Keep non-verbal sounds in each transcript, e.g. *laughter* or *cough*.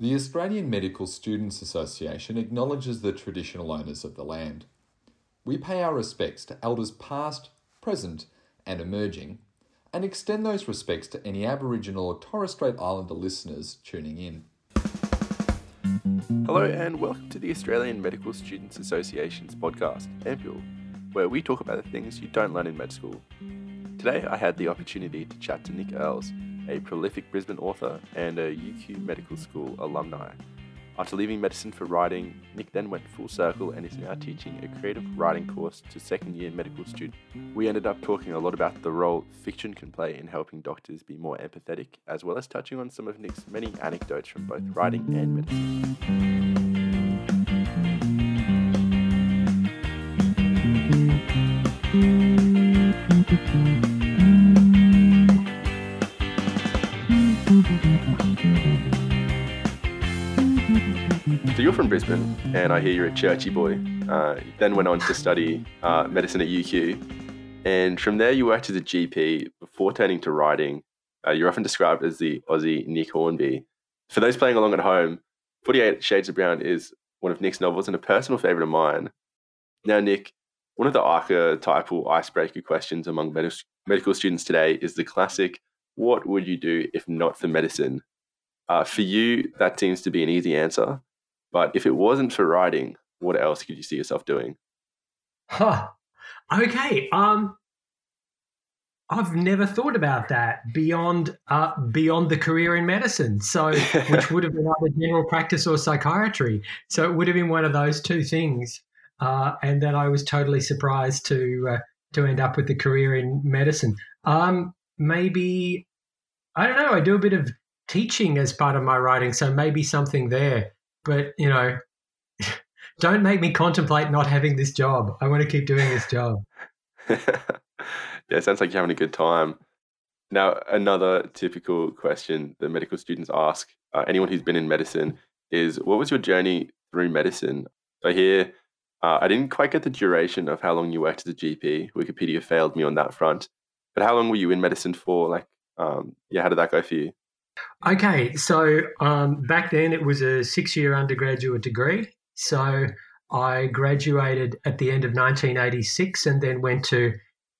The Australian Medical Students Association acknowledges the traditional owners of the land. We pay our respects to elders past, present, and emerging, and extend those respects to any Aboriginal or Torres Strait Islander listeners tuning in. Hello, and welcome to the Australian Medical Students Association's podcast, Ampule, where we talk about the things you don't learn in med school. Today, I had the opportunity to chat to Nick Earls, a prolific Brisbane author and a UQ Medical School alumni. After leaving medicine for writing, Nick then went full circle and is now teaching a creative writing course to second year medical students. We ended up talking a lot about the role fiction can play in helping doctors be more empathetic, as well as touching on some of Nick's many anecdotes from both writing and medicine. From Brisbane, and I hear you're a Churchie boy. Uh, then went on to study uh, medicine at UQ, and from there you worked as a GP before turning to writing. Uh, you're often described as the Aussie Nick Hornby. For those playing along at home, 48 Shades of Brown is one of Nick's novels and a personal favourite of mine. Now, Nick, one of the archetypal icebreaker questions among med- medical students today is the classic, what would you do if not for medicine? Uh, for you, that seems to be an easy answer. But if it wasn't for writing, what else could you see yourself doing? Huh. Okay. Um, I've never thought about that beyond uh, beyond the career in medicine. So, which would have been either general practice or psychiatry. So it would have been one of those two things. Uh, and then I was totally surprised to uh, to end up with the career in medicine. Um, maybe I don't know. I do a bit of teaching as part of my writing, so maybe something there. But you know, *laughs* don't make me contemplate not having this job. I want to keep doing this job. *laughs* yeah, sounds like you're having a good time. Now, another typical question that medical students ask uh, anyone who's been in medicine is, "What was your journey through medicine?" So here, uh, I didn't quite get the duration of how long you worked as a GP. Wikipedia failed me on that front. But how long were you in medicine for? Like, um, yeah, how did that go for you? Okay, so um, back then it was a six year undergraduate degree. So I graduated at the end of 1986 and then went to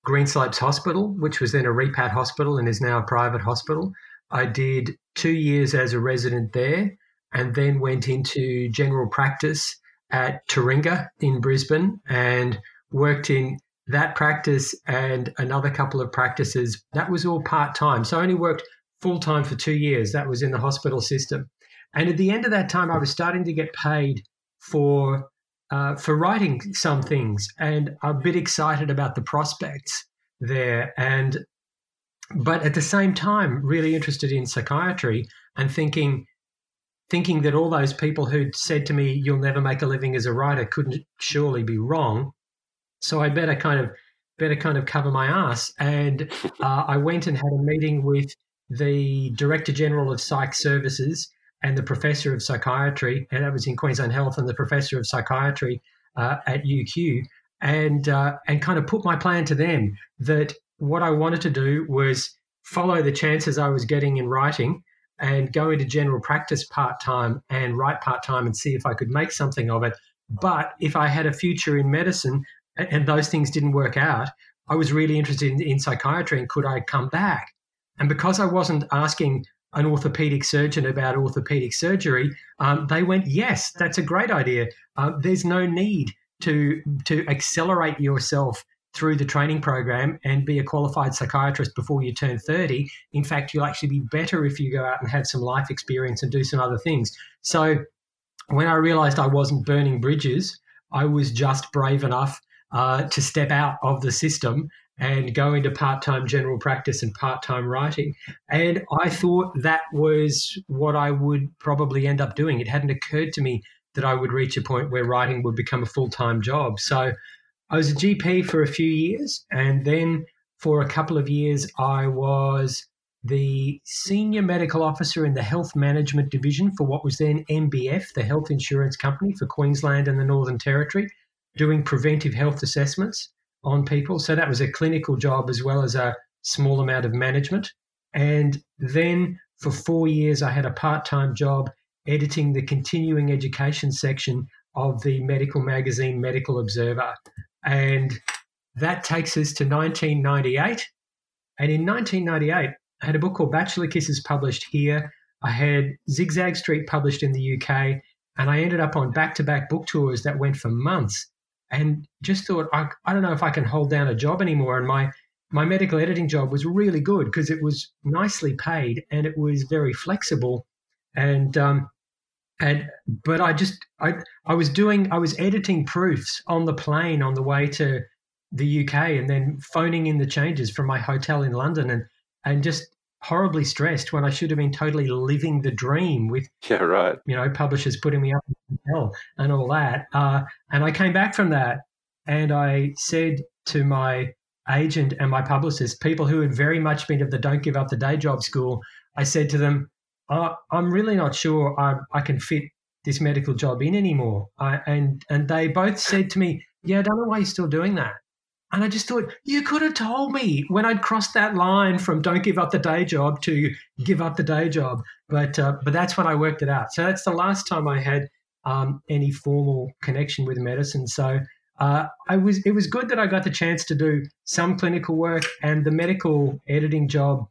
Greenslopes Hospital, which was then a repat hospital and is now a private hospital. I did two years as a resident there and then went into general practice at Taringa in Brisbane and worked in that practice and another couple of practices. That was all part time. So I only worked full time for two years. That was in the hospital system. And at the end of that time, I was starting to get paid for uh, for writing some things, and a bit excited about the prospects there. And but at the same time, really interested in psychiatry and thinking thinking that all those people who'd said to me, "You'll never make a living as a writer," couldn't surely be wrong. So I better kind of better kind of cover my ass. And uh, I went and had a meeting with the Director General of Psych Services and the Professor of Psychiatry, and that was in Queensland Health, and the Professor of Psychiatry uh, at UQ, and uh, and kind of put my plan to them that what I wanted to do was follow the chances I was getting in writing and go into general practice part time and write part time and see if I could make something of it. But if I had a future in medicine and those things didn't work out, I was really interested in, in psychiatry and could I come back? And because I wasn't asking an orthopedic surgeon about orthopedic surgery, um, they went, "Yes, that's a great idea. Uh, there's no need to to accelerate yourself through the training program and be a qualified psychiatrist before you turn 30. In fact, you'll actually be better if you go out and have some life experience and do some other things." So, when I realized I wasn't burning bridges, I was just brave enough uh, to step out of the system and go into part time general practice and part time writing. And I thought that was what I would probably end up doing. It hadn't occurred to me that I would reach a point where writing would become a full time job. So I was a GP for a few years. And then for a couple of years, I was the senior medical officer in the health management division for what was then MBF, the health insurance company for Queensland and the Northern Territory, doing preventive health assessments on people. So that was a clinical job as well as a small amount of management. And then for four years, I had a part time job editing the continuing education section of the medical magazine Medical Observer. And that takes us to 1998. And in 1998, I had a book called Bachelor Kisses published here. I had Zigzag Street published in the UK. And I ended up on back to back book tours that went for months and just thought, I, I don't know if I can hold down a job anymore. And my, my medical editing job was really good because it was nicely paid and it was very flexible. And, um, and but I just I I was doing I was editing proofs on the plane on the way to the UK and then phoning in the changes from my hotel in London and and just horribly stressed when I should have been totally living the dream with yeah right. you know publishers putting me up in hotel and all that uh, and I came back from that and I said to my agent and my publicist people who had very much been of the don't give up the day job school I said to them uh, I'm really not sure I, I can fit this medical job in anymore. I, and and they both said to me yeah I don't know why you're still doing that and I just thought, you could have told me when I'd crossed that line from don't give up the day job to give up the day job. But uh, but that's when I worked it out. So that's the last time I had um, any formal connection with medicine. So uh, I was it was good that I got the chance to do some clinical work, and the medical editing job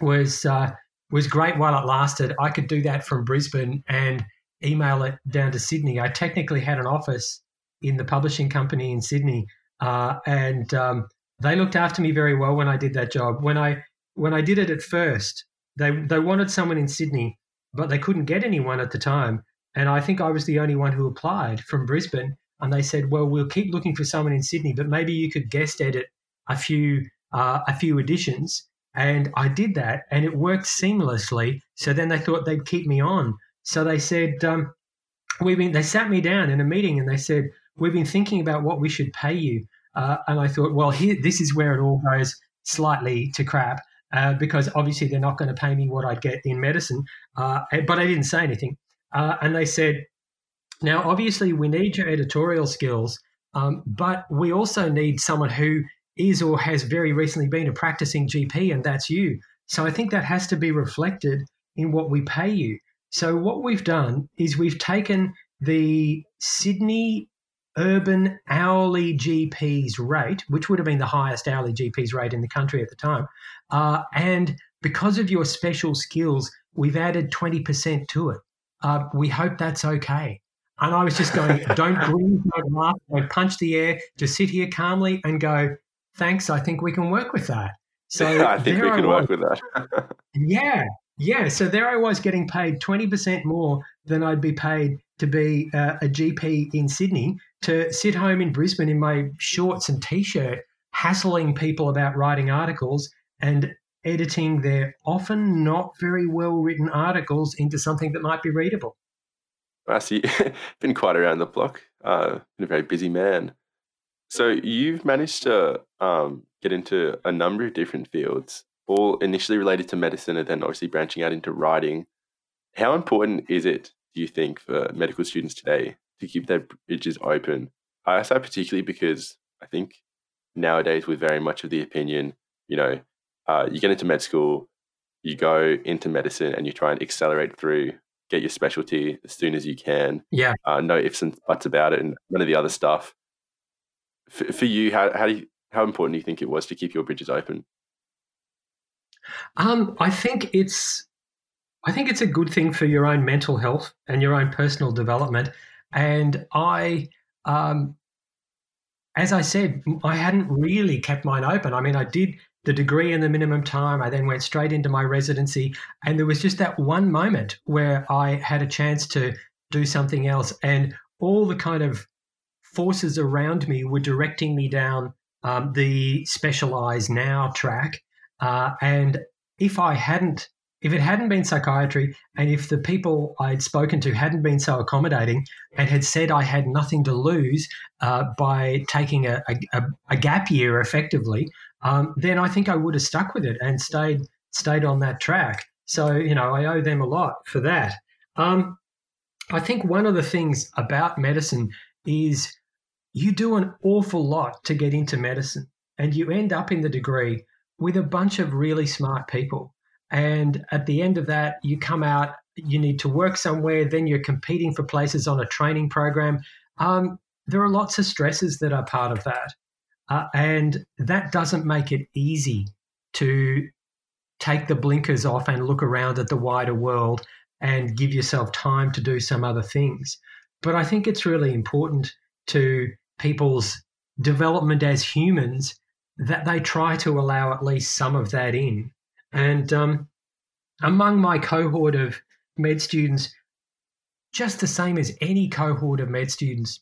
was uh, was great while it lasted. I could do that from Brisbane and email it down to Sydney. I technically had an office in the publishing company in Sydney uh, and um, they looked after me very well when I did that job. When I when I did it at first, they they wanted someone in Sydney, but they couldn't get anyone at the time. And I think I was the only one who applied from Brisbane. And they said, "Well, we'll keep looking for someone in Sydney, but maybe you could guest edit a few uh, a few editions." And I did that, and it worked seamlessly. So then they thought they'd keep me on. So they said, um, "We've been." They sat me down in a meeting, and they said, "We've been thinking about what we should pay you." Uh, and I thought, well, here, this is where it all goes slightly to crap uh, because obviously they're not going to pay me what I'd get in medicine. Uh, but I didn't say anything. Uh, and they said, now, obviously, we need your editorial skills, um, but we also need someone who is or has very recently been a practicing GP, and that's you. So I think that has to be reflected in what we pay you. So what we've done is we've taken the Sydney urban hourly GP's rate, which would have been the highest hourly GP's rate in the country at the time. Uh, and because of your special skills, we've added 20% to it. Uh, we hope that's okay. And I was just going, *laughs* don't breathe, don't laugh, don't punch the air, just sit here calmly and go, thanks, I think we can work with that. So *laughs* I think we can work with that. *laughs* yeah, yeah. So there I was getting paid 20% more than I'd be paid to be uh, a GP in Sydney to sit home in Brisbane in my shorts and t-shirt, hassling people about writing articles and editing their often not very well written articles into something that might be readable. I see. *laughs* been quite around the block. Uh, been a very busy man. So you've managed to um, get into a number of different fields, all initially related to medicine, and then obviously branching out into writing. How important is it, do you think, for medical students today to keep their bridges open. I say particularly because I think nowadays we're very much of the opinion, you know, uh, you get into med school, you go into medicine, and you try and accelerate through, get your specialty as soon as you can. Yeah. Uh, no ifs and buts about it, and none of the other stuff. For, for you, how how do you, how important do you think it was to keep your bridges open? Um, I think it's I think it's a good thing for your own mental health and your own personal development and I, um, as I said, I hadn't really kept mine open. I mean, I did the degree in the minimum time. I then went straight into my residency. And there was just that one moment where I had a chance to do something else. And all the kind of forces around me were directing me down um, the specialize now track. Uh, and if I hadn't if it hadn't been psychiatry and if the people I'd spoken to hadn't been so accommodating and had said I had nothing to lose uh, by taking a, a, a, gap year effectively, um, then I think I would have stuck with it and stayed stayed on that track. So you know I owe them a lot for that. Um, I think one of the things about medicine is you do an awful lot to get into medicine, and you end up in the degree with a bunch of really smart people and at the end of that, you come out you need to work somewhere, then you're competing for places on a training program. Um, there are lots of stresses that are part of that. Uh, and that doesn't make it easy to take the blinkers off and look around at the wider world and give yourself time to do some other things. But I think it's really important to people's development as humans that they try to allow at least some of that in. And um, among my cohort of med students, just the same as any cohort of med students,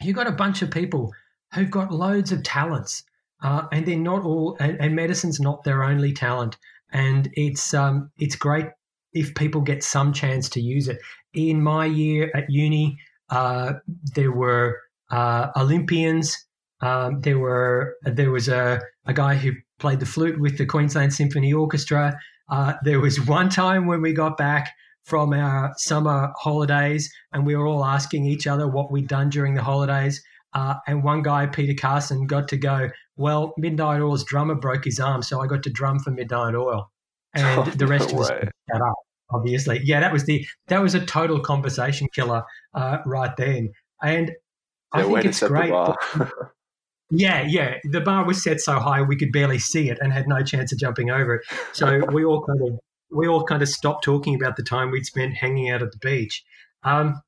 you've got a bunch of people who've got loads of talents, uh, and they're not all, and, and, medicine's not their only talent. And it's um, it's great if people get some chance to use it. In my year at uni, uh, there were uh, Olympians. Um, there were there was a, a guy who played the flute with the Queensland Symphony Orchestra. Uh, there was one time when we got back from our summer holidays and we were all asking each other what we'd done during the holidays. Uh, and one guy, Peter Carson, got to go, Well, Midnight Oil's drummer broke his arm, so I got to drum for Midnight Oil. *laughs* And oh, the rest no of us shut up, obviously. Yeah, that was the that was a total conversation killer uh, right then. And I think it's great. *laughs* yeah, yeah. The bar was set so high we could barely see it and had no chance of jumping over it. So *laughs* we all kind of we all kind of stopped talking about the time we'd spent hanging out at the beach. Um,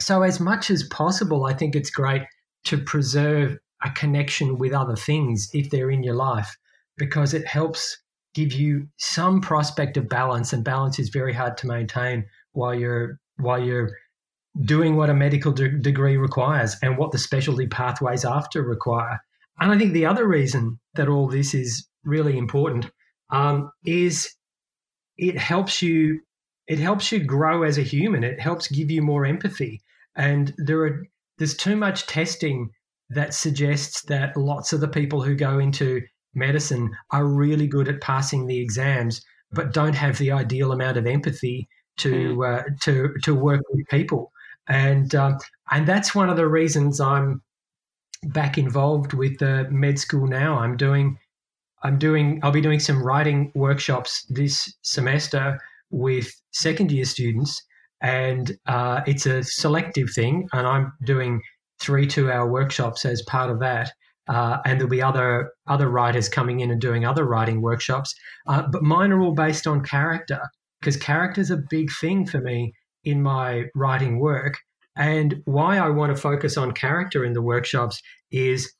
so as much as possible, I think it's great to preserve a connection with other things if they're in your life because it helps give you some prospect of balance and balance is very hard to maintain while you're while you're doing what a medical de- degree requires and what the specialty pathways after require. And i think the other reason that all this is really important um, is it helps you it helps you grow as a human. It helps give you more empathy. And there are there's too much testing that suggests that lots of the people who go into medicine are really good at passing the exams, but don't have the ideal amount of empathy to hmm. uh, to to work with people, and um, and that's one of the reasons I'm back involved with the med school now. I'm doing I'm doing I'll be doing some writing workshops this semester with second year students, and uh, it's a selective thing, and I'm doing three two hour workshops as part of that. Uh, and there'll be other other writers coming in and doing other writing workshops. Uh, but mine are all based on character because character is a big thing for me in my writing work. And why I want to focus on character in the workshops is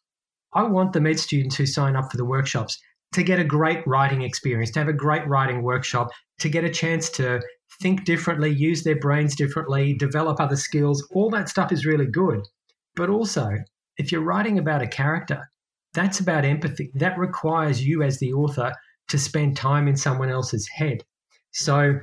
I want the med students who sign up for the workshops to get a great writing experience, to have a great writing workshop, to get a chance to think differently, use their brains differently, develop other skills. All that stuff is really good. But also, if you're writing about a character, that's about empathy. That requires you as the author to spend time in someone else's head. So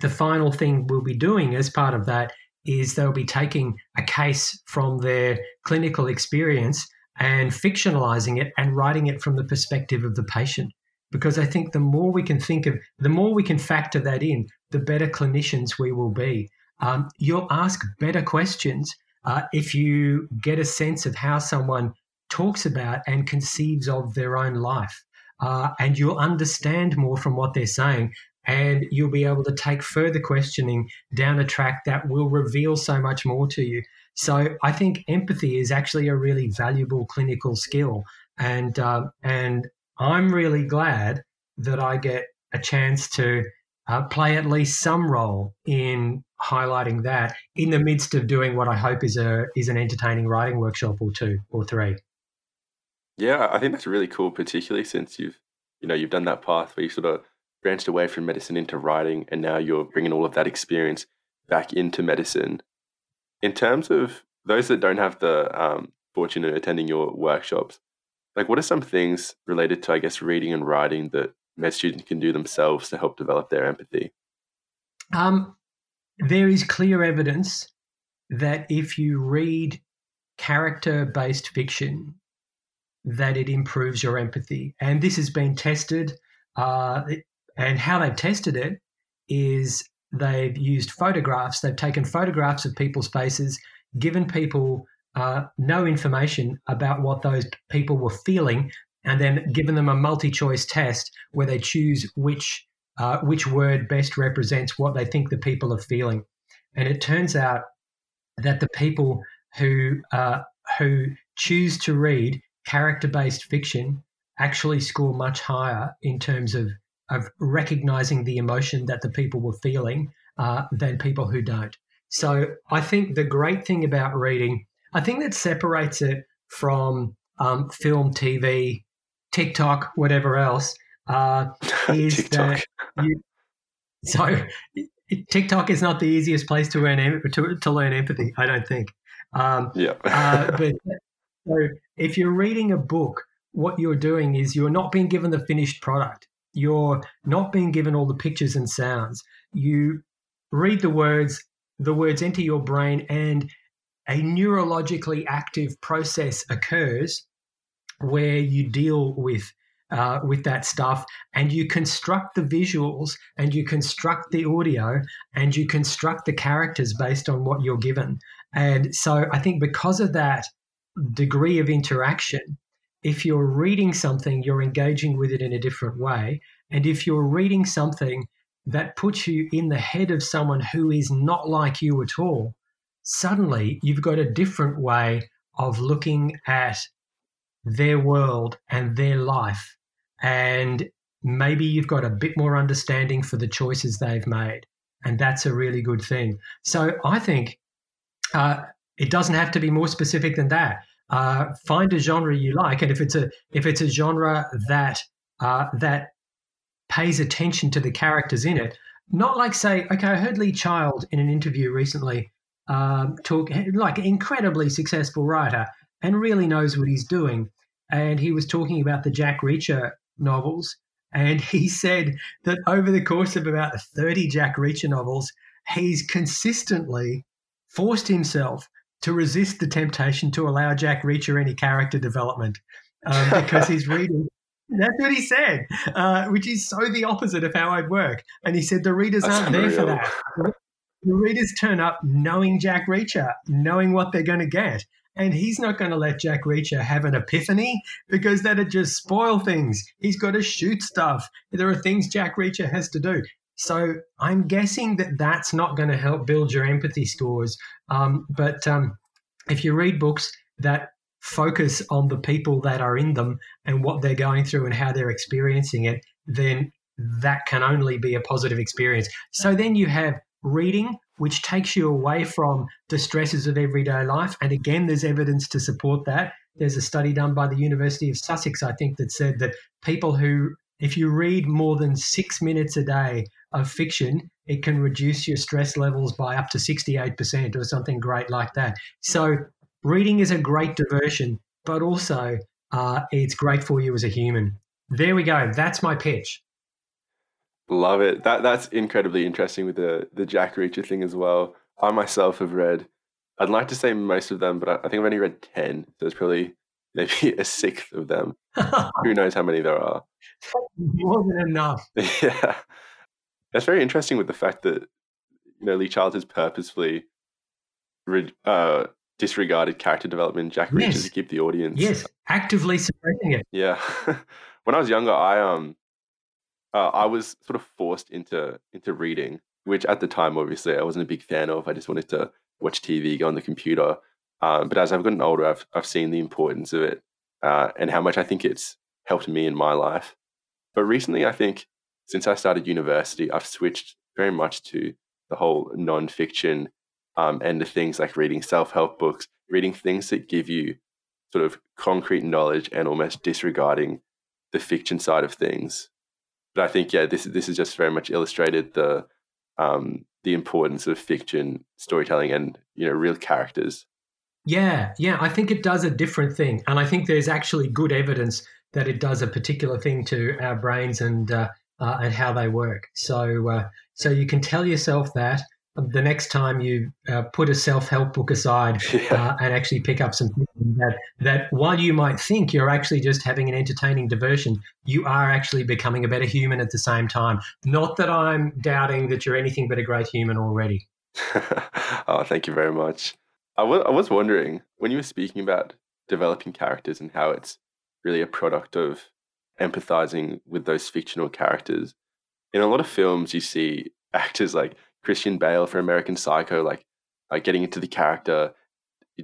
the final thing we'll be doing as part of that is they'll be taking a case from their clinical experience and fictionalizing it and writing it from the perspective of the patient. Because I think the more we can think of, the more we can factor that in, the better clinicians we will be. Um, you'll ask better questions uh, if you get a sense of how someone talks about and conceives of their own life. Uh, and you'll understand more from what they're saying. And you'll be able to take further questioning down a track that will reveal so much more to you. So I think empathy is actually a really valuable clinical skill. And, uh, and I'm really glad that I get a chance to uh, play at least some role in highlighting that in the midst of doing what I hope is a is an entertaining writing workshop or two or three. Yeah, I think that's really cool, particularly since you've you know you've done that path where you sort of branched away from medicine into writing, and now you're bringing all of that experience back into medicine. In terms of those that don't have the um, fortune of attending your workshops, like what are some things related to I guess reading and writing that med students can do themselves to help develop their empathy? Um, there is clear evidence that if you read character based fiction, that it improves your empathy. And this has been tested. Uh, and how they've tested it is they've used photographs. They've taken photographs of people's faces, given people uh, no information about what those people were feeling, and then given them a multi choice test where they choose which uh, which word best represents what they think the people are feeling. And it turns out that the people who uh, who choose to read character based fiction actually score much higher in terms of of recognizing the emotion that the people were feeling uh, than people who don't. So I think the great thing about reading, I think that separates it from um, film, TV, TikTok, whatever else, uh, *laughs* is that you. *laughs* So TikTok is not the easiest place to learn to, to learn empathy. I don't think. Um, yeah. uh, but so if you're reading a book, what you're doing is you're not being given the finished product. You're not being given all the pictures and sounds. You read the words, the words enter your brain, and a neurologically active process occurs where you deal with uh, with that stuff and you construct the visuals and you construct the audio and you construct the characters based on what you're given and so i think because of that degree of interaction if you're reading something, you're engaging with it in a different way. And if you're reading something that puts you in the head of someone who is not like you at all, suddenly you've got a different way of looking at their world and their life. And maybe you've got a bit more understanding for the choices they've made. And that's a really good thing. So I think uh, it doesn't have to be more specific than that. Uh, find a genre you like, and if it's a if it's a genre that uh, that pays attention to the characters in it, not like say, okay, I heard Lee Child in an interview recently um, talk like incredibly successful writer and really knows what he's doing, and he was talking about the Jack Reacher novels, and *laughs* he said that over the course of about thirty Jack Reacher novels, he's consistently forced himself to resist the temptation to allow Jack Reacher any character development um, because he's *laughs* reading. That's what he said, uh, which is so the opposite of how I'd work. And he said the readers That's aren't unreal. there for that. The readers turn up knowing Jack Reacher, knowing what they're going to get. And he's not going to let Jack Reacher have an epiphany because that'd just spoil things. He's got to shoot stuff. There are things Jack Reacher has to do. So I'm guessing that that's not going to help build your empathy scores. Um, but um, if you read books that focus on the people that are in them and what they're going through and how they're experiencing it, then that can only be a positive experience. So then you have reading, which takes you away from the stresses of everyday life. And again, there's evidence to support that. There's a study done by the University of Sussex, I think, that said that people who, if you read more than six minutes a day of fiction, it can reduce your stress levels by up to 68% or something great like that. So, reading is a great diversion, but also uh, it's great for you as a human. There we go. That's my pitch. Love it. That that's incredibly interesting with the the Jack Reacher thing as well. I myself have read. I'd like to say most of them, but I, I think I've only read ten. So it's probably *laughs* maybe a sixth of them. *laughs* Who knows how many there are? *laughs* More than enough. Yeah. That's very interesting with the fact that you know Lee Child has purposefully uh, disregarded character development Jack Reacher yes. to keep the audience. Yes, actively suppressing it. Yeah. when I was younger, I um uh, I was sort of forced into into reading, which at the time obviously I wasn't a big fan of. I just wanted to watch TV, go on the computer. Um, but as I've gotten older, I've I've seen the importance of it uh, and how much I think it's helped me in my life. But recently, I think since I started university, I've switched very much to the whole nonfiction um, end of things, like reading self help books, reading things that give you sort of concrete knowledge and almost disregarding the fiction side of things. But I think, yeah, this this has just very much illustrated the um, the importance of fiction storytelling and you know real characters. Yeah, yeah, I think it does a different thing, and I think there's actually good evidence that it does a particular thing to our brains and uh, uh, and how they work. So, uh, so you can tell yourself that the next time you uh, put a self-help book aside *laughs* yeah. Uh, and actually pick up some that that while you might think you're actually just having an entertaining diversion, you are actually becoming a better human at the same time. Not that I'm doubting that you're anything but a great human already. *laughs* oh, thank you very much. I was, was wondering when you were speaking about developing characters and how it's really a product of empathizing with those fictional characters. in a lot of films, you see actors like Christian Bale for American Psycho, like like getting into the character,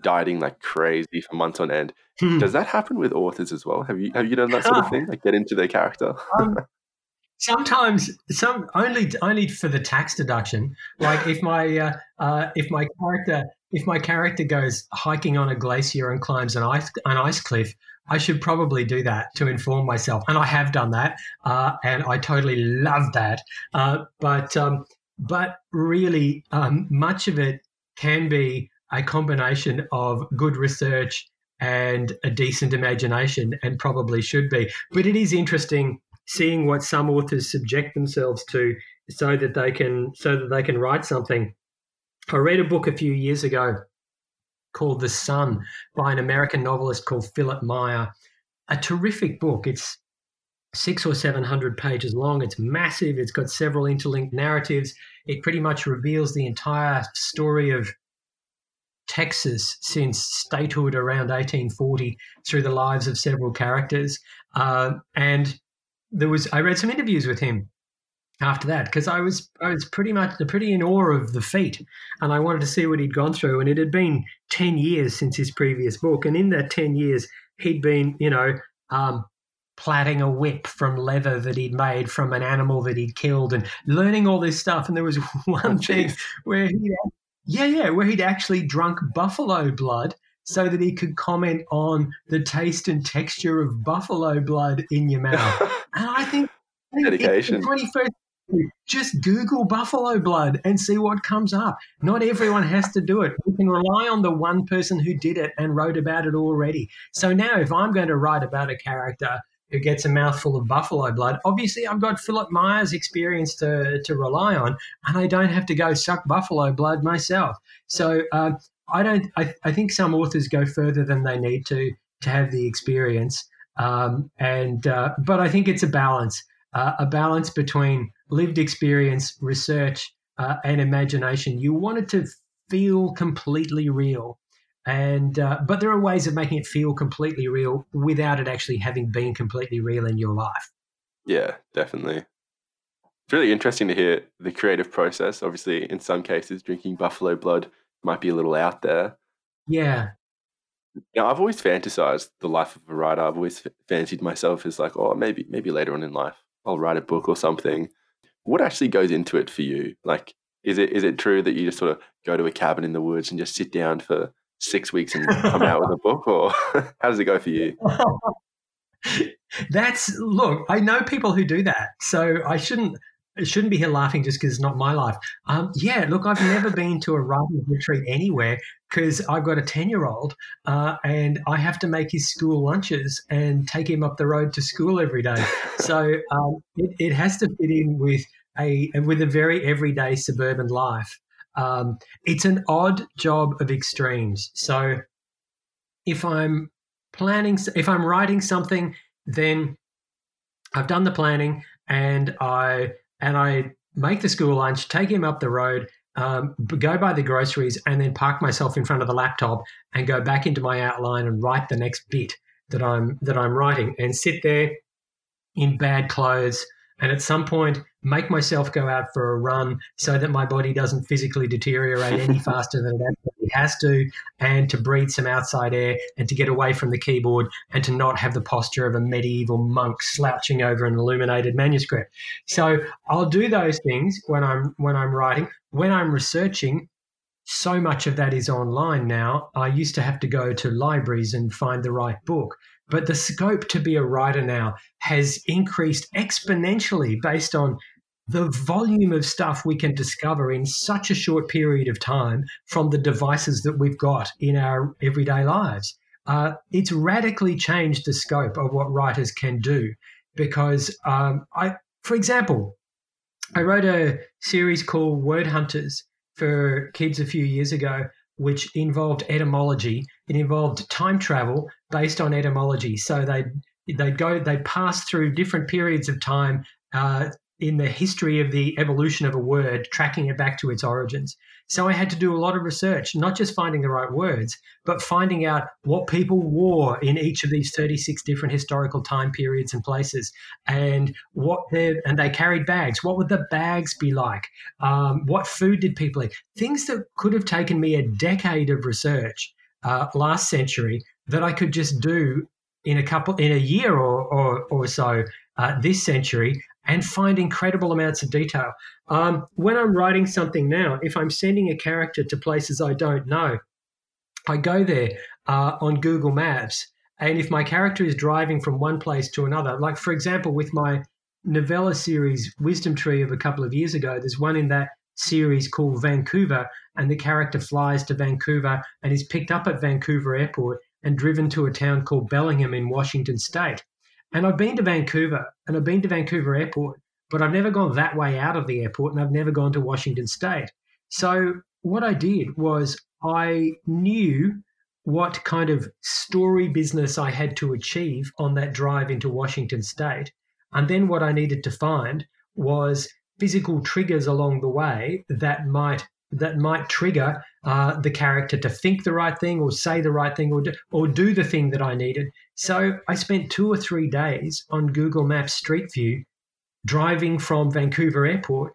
dieting like crazy for months on end. Hmm. Does that happen with authors as well? Have you have you done that sort of thing, like get into their character? Um, *laughs* sometimes, some only only for the tax deduction. Like if my uh, uh, if my character if my character goes hiking on a glacier and climbs an ice an ice cliff, I should probably do that to inform myself, and I have done that, uh, and I totally love that. Uh, but um, but really, um, much of it can be a combination of good research and a decent imagination, and probably should be. But it is interesting seeing what some authors subject themselves to so that they can so that they can write something. I read a book a few years ago called The Son by an American novelist called Philipp Meyer. A terrific book. It's six or seven hundred pages long. It's massive. It's got several interlinked narratives. It pretty much reveals the entire story of Texas since statehood around 1840 through the lives of several characters. Uh, and there was I read some interviews with him after that because I was I was pretty much pretty in awe of the feat, and I wanted to see what he'd gone through. And it had been ten years since his previous book, and in that ten years, he'd been you know um, plaiting a whip from leather that he'd made from an animal that he'd killed, and learning all this stuff. And there was *laughs* one thing where he yeah yeah where he'd actually drunk buffalo blood so that he could comment on the taste and texture of buffalo blood in your mouth. *laughs* And I think I think Dedication. in the 21st century, just Google buffalo blood and see what comes up. Not everyone has to do it. We can rely on the one person who did it and wrote about it already. So now, if I'm going to write about a character who gets a mouthful of buffalo blood, obviously I've got Philipp Meyer's experience to, to rely on, and I don't have to go suck buffalo blood myself. So um, I don't. I, I think some authors go further than they need to to have the experience. Um, and uh, but I think it's a balance, uh, a balance between lived experience, research, uh, and imagination. You want it to feel completely real, and uh, but there are ways of making it feel completely real without it actually having been completely real in your life. Yeah, definitely. It's really interesting to hear the creative process. Obviously, in some cases, drinking buffalo blood might be a little out there. Yeah, Now, I've always fantasized the life of a writer. I've always f- fancied myself as like, oh, maybe maybe later on in life I'll write a book or something. What actually goes into it for you? Like, is it is it true that you just sort of go to a cabin in the woods and just sit down for six weeks and come out with a book, or *laughs* how does it go for you? *laughs* That's look. I know people who do that, so I shouldn't I shouldn't be here laughing just because it's not my life. Um, yeah, look, I've never been to a writing retreat anywhere because I've got a ten year old uh, and I have to make his school lunches and take him up the road to school every day. So um, it, it has to fit in with a with a very everyday suburban life. Um, it's an odd job of extremes. So if I'm planning, if I'm writing something, then I've done the planning and I and I make the school lunch, take him up the road, um, go buy the groceries, and then park myself in front of the laptop and go back into my outline and write the next bit that I'm that I'm writing, and sit there in bad clothes, and at some point make myself go out for a run so that my body doesn't physically deteriorate any *laughs* faster than it actually has to, and to breathe some outside air and to get away from the keyboard and to not have the posture of a medieval monk slouching over an illuminated manuscript. So I'll do those things when I'm when I'm writing. When I'm researching, so much of that is online now. I used to have to go to libraries and find the right book. But the scope to be a writer now has increased exponentially based on the volume of stuff we can discover in such a short period of time from the devices that we've got in our everyday lives. Uh, it's radically changed the scope of what writers can do because um, I, for example, I wrote a series called Word Hunters for kids a few years ago, which involved etymology. It involved time travel based on etymology. So they they'd go they'd pass through different periods of time uh, in the history of the evolution of a word, tracking it back to its origins. So I had to do a lot of research, not just finding the right words, but finding out what people wore in each of these 36 different historical time periods and places, and what they and they carried bags. What would the bags be like? Um, what food did people eat? Things that could have taken me a decade of research uh, last century that I could just do in a couple in a year or or, or so uh, this century and find incredible amounts of detail. Um, when I'm writing something now, if I'm sending a character to places I don't know, I go there uh, on Google Maps. And if my character is driving from one place to another, like for example, with my novella series Wisdom Tree of a couple of years ago, there's one in that series called Vancouver, and the character flies to Vancouver and is picked up at Vancouver Airport and driven to a town called Bellingham in Washington State. And I've been to Vancouver and I've been to Vancouver Airport, but I've never gone that way out of the airport and I've never gone to Washington State. So what I did was I knew what kind of story business I had to achieve on that drive into Washington State. And then what I needed to find was physical triggers along the way that might that might trigger uh, the character to think the right thing or say the right thing or do, or do the thing that I needed. So I spent two or three days on Google Maps Street View driving from Vancouver Airport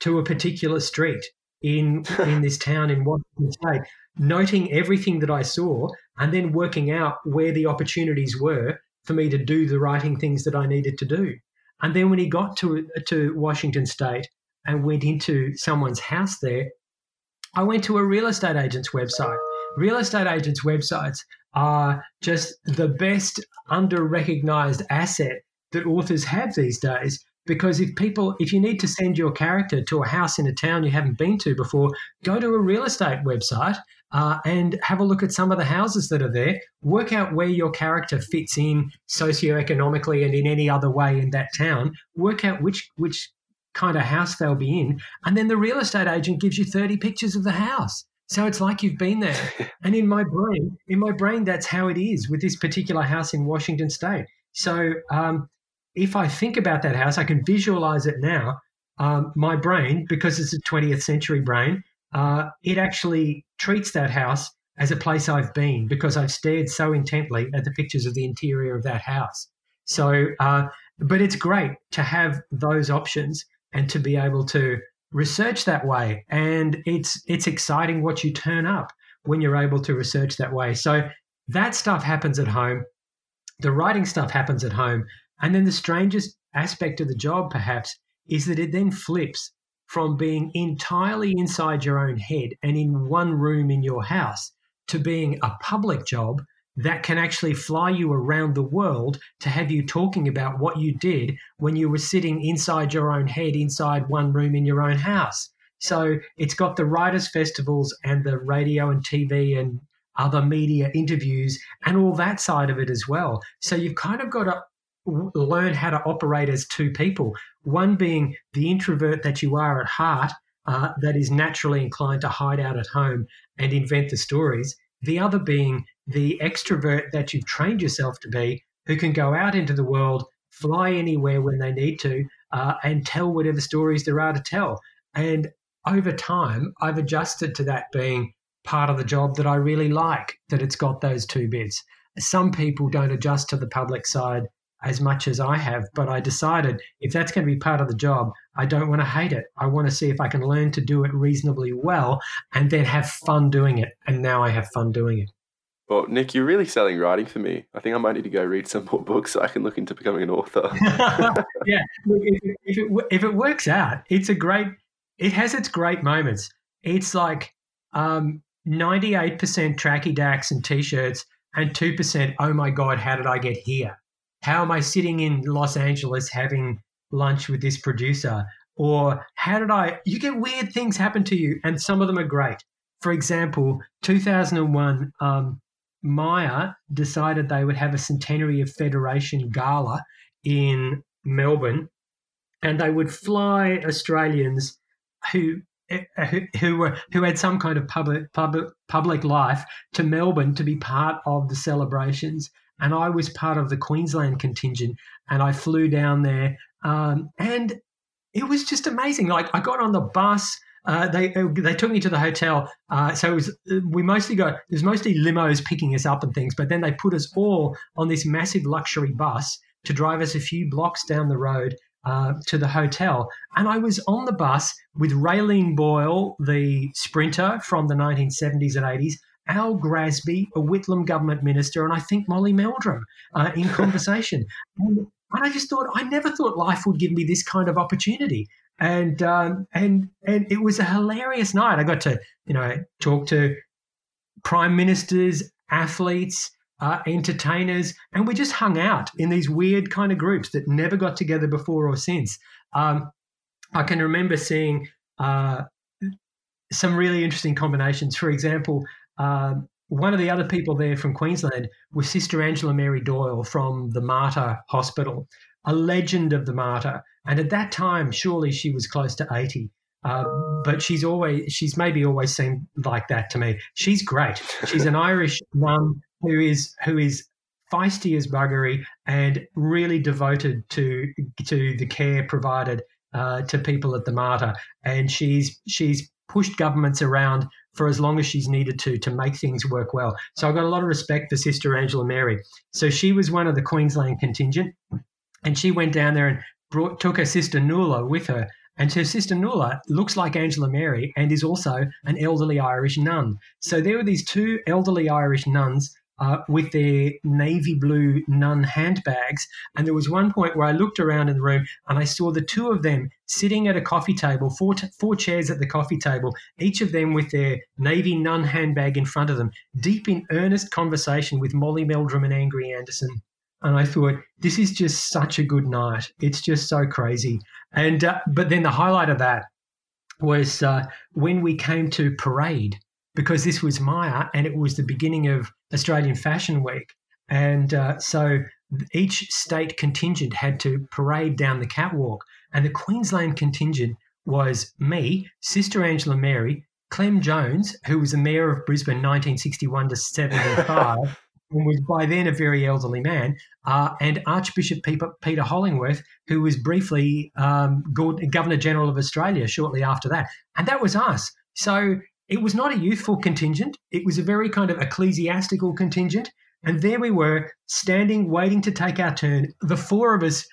to a particular street in *laughs* in this town in Washington State, noting everything that I saw and then working out where the opportunities were for me to do the writing things that I needed to do. And then when he got to to Washington State and went into someone's house there, I went to a real estate agent's website. Real estate agents' websites are just the best under recognized asset that authors have these days. Because if people, if you need to send your character to a house in a town you haven't been to before, go to a real estate website uh, and have a look at some of the houses that are there. Work out where your character fits in socioeconomically and in any other way in that town. Work out which which kind of house they'll be in. And then the real estate agent gives you 30 pictures of the house. So it's like you've been there. *laughs* and in my brain, in my brain, that's how it is with this particular house in Washington State. So um, if I think about that house, I can visualize it now. Um, my brain, because it's a 20th century brain, uh, it actually treats that house as a place I've been because I've stared so intently at the pictures of the interior of that house. So, uh, but it's great to have those options and to be able to research that way. And it's it's exciting what you turn up when you're able to research that way. So that stuff happens at home. The writing stuff happens at home. And then the strangest aspect of the job, perhaps, is that it then flips from being entirely inside your own head and in one room in your house to being a public job that can actually fly you around the world to have you talking about what you did when you were sitting inside your own head, inside one room in your own house. So it's got the writers' festivals and the radio and TV and other media interviews and all that side of it as well. So you've kind of got to learn how to operate as two people one being the introvert that you are at heart, uh, that is naturally inclined to hide out at home and invent the stories, the other being the extrovert that you've trained yourself to be, who can go out into the world, fly anywhere when they need to, uh, and tell whatever stories there are to tell. And over time, I've adjusted to that being part of the job that I really like, that it's got those two bits. Some people don't adjust to the public side as much as I have, but I decided if that's going to be part of the job, I don't want to hate it. I want to see if I can learn to do it reasonably well and then have fun doing it. And now I have fun doing it. Well, Nick, you're really selling writing for me. I think I might need to go read some more books so I can look into becoming an author. *laughs* yeah, if it, if, it, if it works out, it's a great. It has its great moments. It's like um, 98% tracky dacks and t-shirts, and 2%. Oh my god, how did I get here? How am I sitting in Los Angeles having lunch with this producer? Or how did I? You get weird things happen to you, and some of them are great. For example, 2001. Um, Myer decided they would have a centenary of Federation gala in Melbourne, and they would fly Australians who who, who were who had some kind of public public public life to Melbourne to be part of the celebrations. And I was part of the Queensland contingent, and I flew down there. Um, and it was just amazing. Like I got on the bus. Uh, they they took me to the hotel. Uh, so it was we mostly got there's mostly limos picking us up and things, but then they put us all on this massive luxury bus to drive us a few blocks down the road uh, to the hotel. And I was on the bus with Raelene Boyle, the sprinter from the 1970s and 80s, Al Grassby, a Whitlam government minister, and I think Molly Meldrum uh, in *laughs* conversation. and, I just thought, I never thought life would give me this kind of opportunity. And um, and and it was a hilarious night. I got to you know talk to prime ministers, athletes, uh, entertainers, and we just hung out in these weird kind of groups that never got together before or since. Um, I can remember seeing uh, some really interesting combinations. For example, um, one of the other people there from Queensland was Sister Angela Mary Doyle from the Mater Hospital, a legend of the Mater. And at that time, surely she was close to 80. Uh, but she's always, she's maybe always seemed like that to me. She's great. She's an *laughs* Irish nun who is, who is feisty as buggery and really devoted to, to the care provided uh, to people at the Mater. And she's, she's pushed governments around for as long as she's needed to to make things work well. So I've got a lot of respect for Sister Angela Mary. So she was one of the Queensland contingent, and she went down there and brought took her sister Nuala with her. And her sister Nuala looks like Angela Mary and is also an elderly Irish nun. So there were these two elderly Irish nuns uh, with their navy blue nun handbags. And there was one point where I looked around in the room and I saw the two of them sitting at a coffee table, four, t- four chairs at the coffee table, each of them with their navy nun handbag in front of them, deep in earnest conversation with Molly Meldrum and Angry Anderson. And I thought, this is just such a good night. It's just so crazy. And uh, but then the highlight of that was uh, when we came to parade because this was Myer and it was the beginning of Australian Fashion Week. And uh, so each state contingent had to parade down the catwalk. And the Queensland contingent was me, Sister Angela Mary, Clem Jones, who was the mayor of Brisbane 1961 to 75, *laughs* and was by then a very elderly man, uh, and Archbishop Peter Hollingworth, who was briefly um, Governor General of Australia shortly after that. And that was us. So it was not a youthful contingent, it was a very kind of ecclesiastical contingent. And there we were, standing, waiting to take our turn, the four of us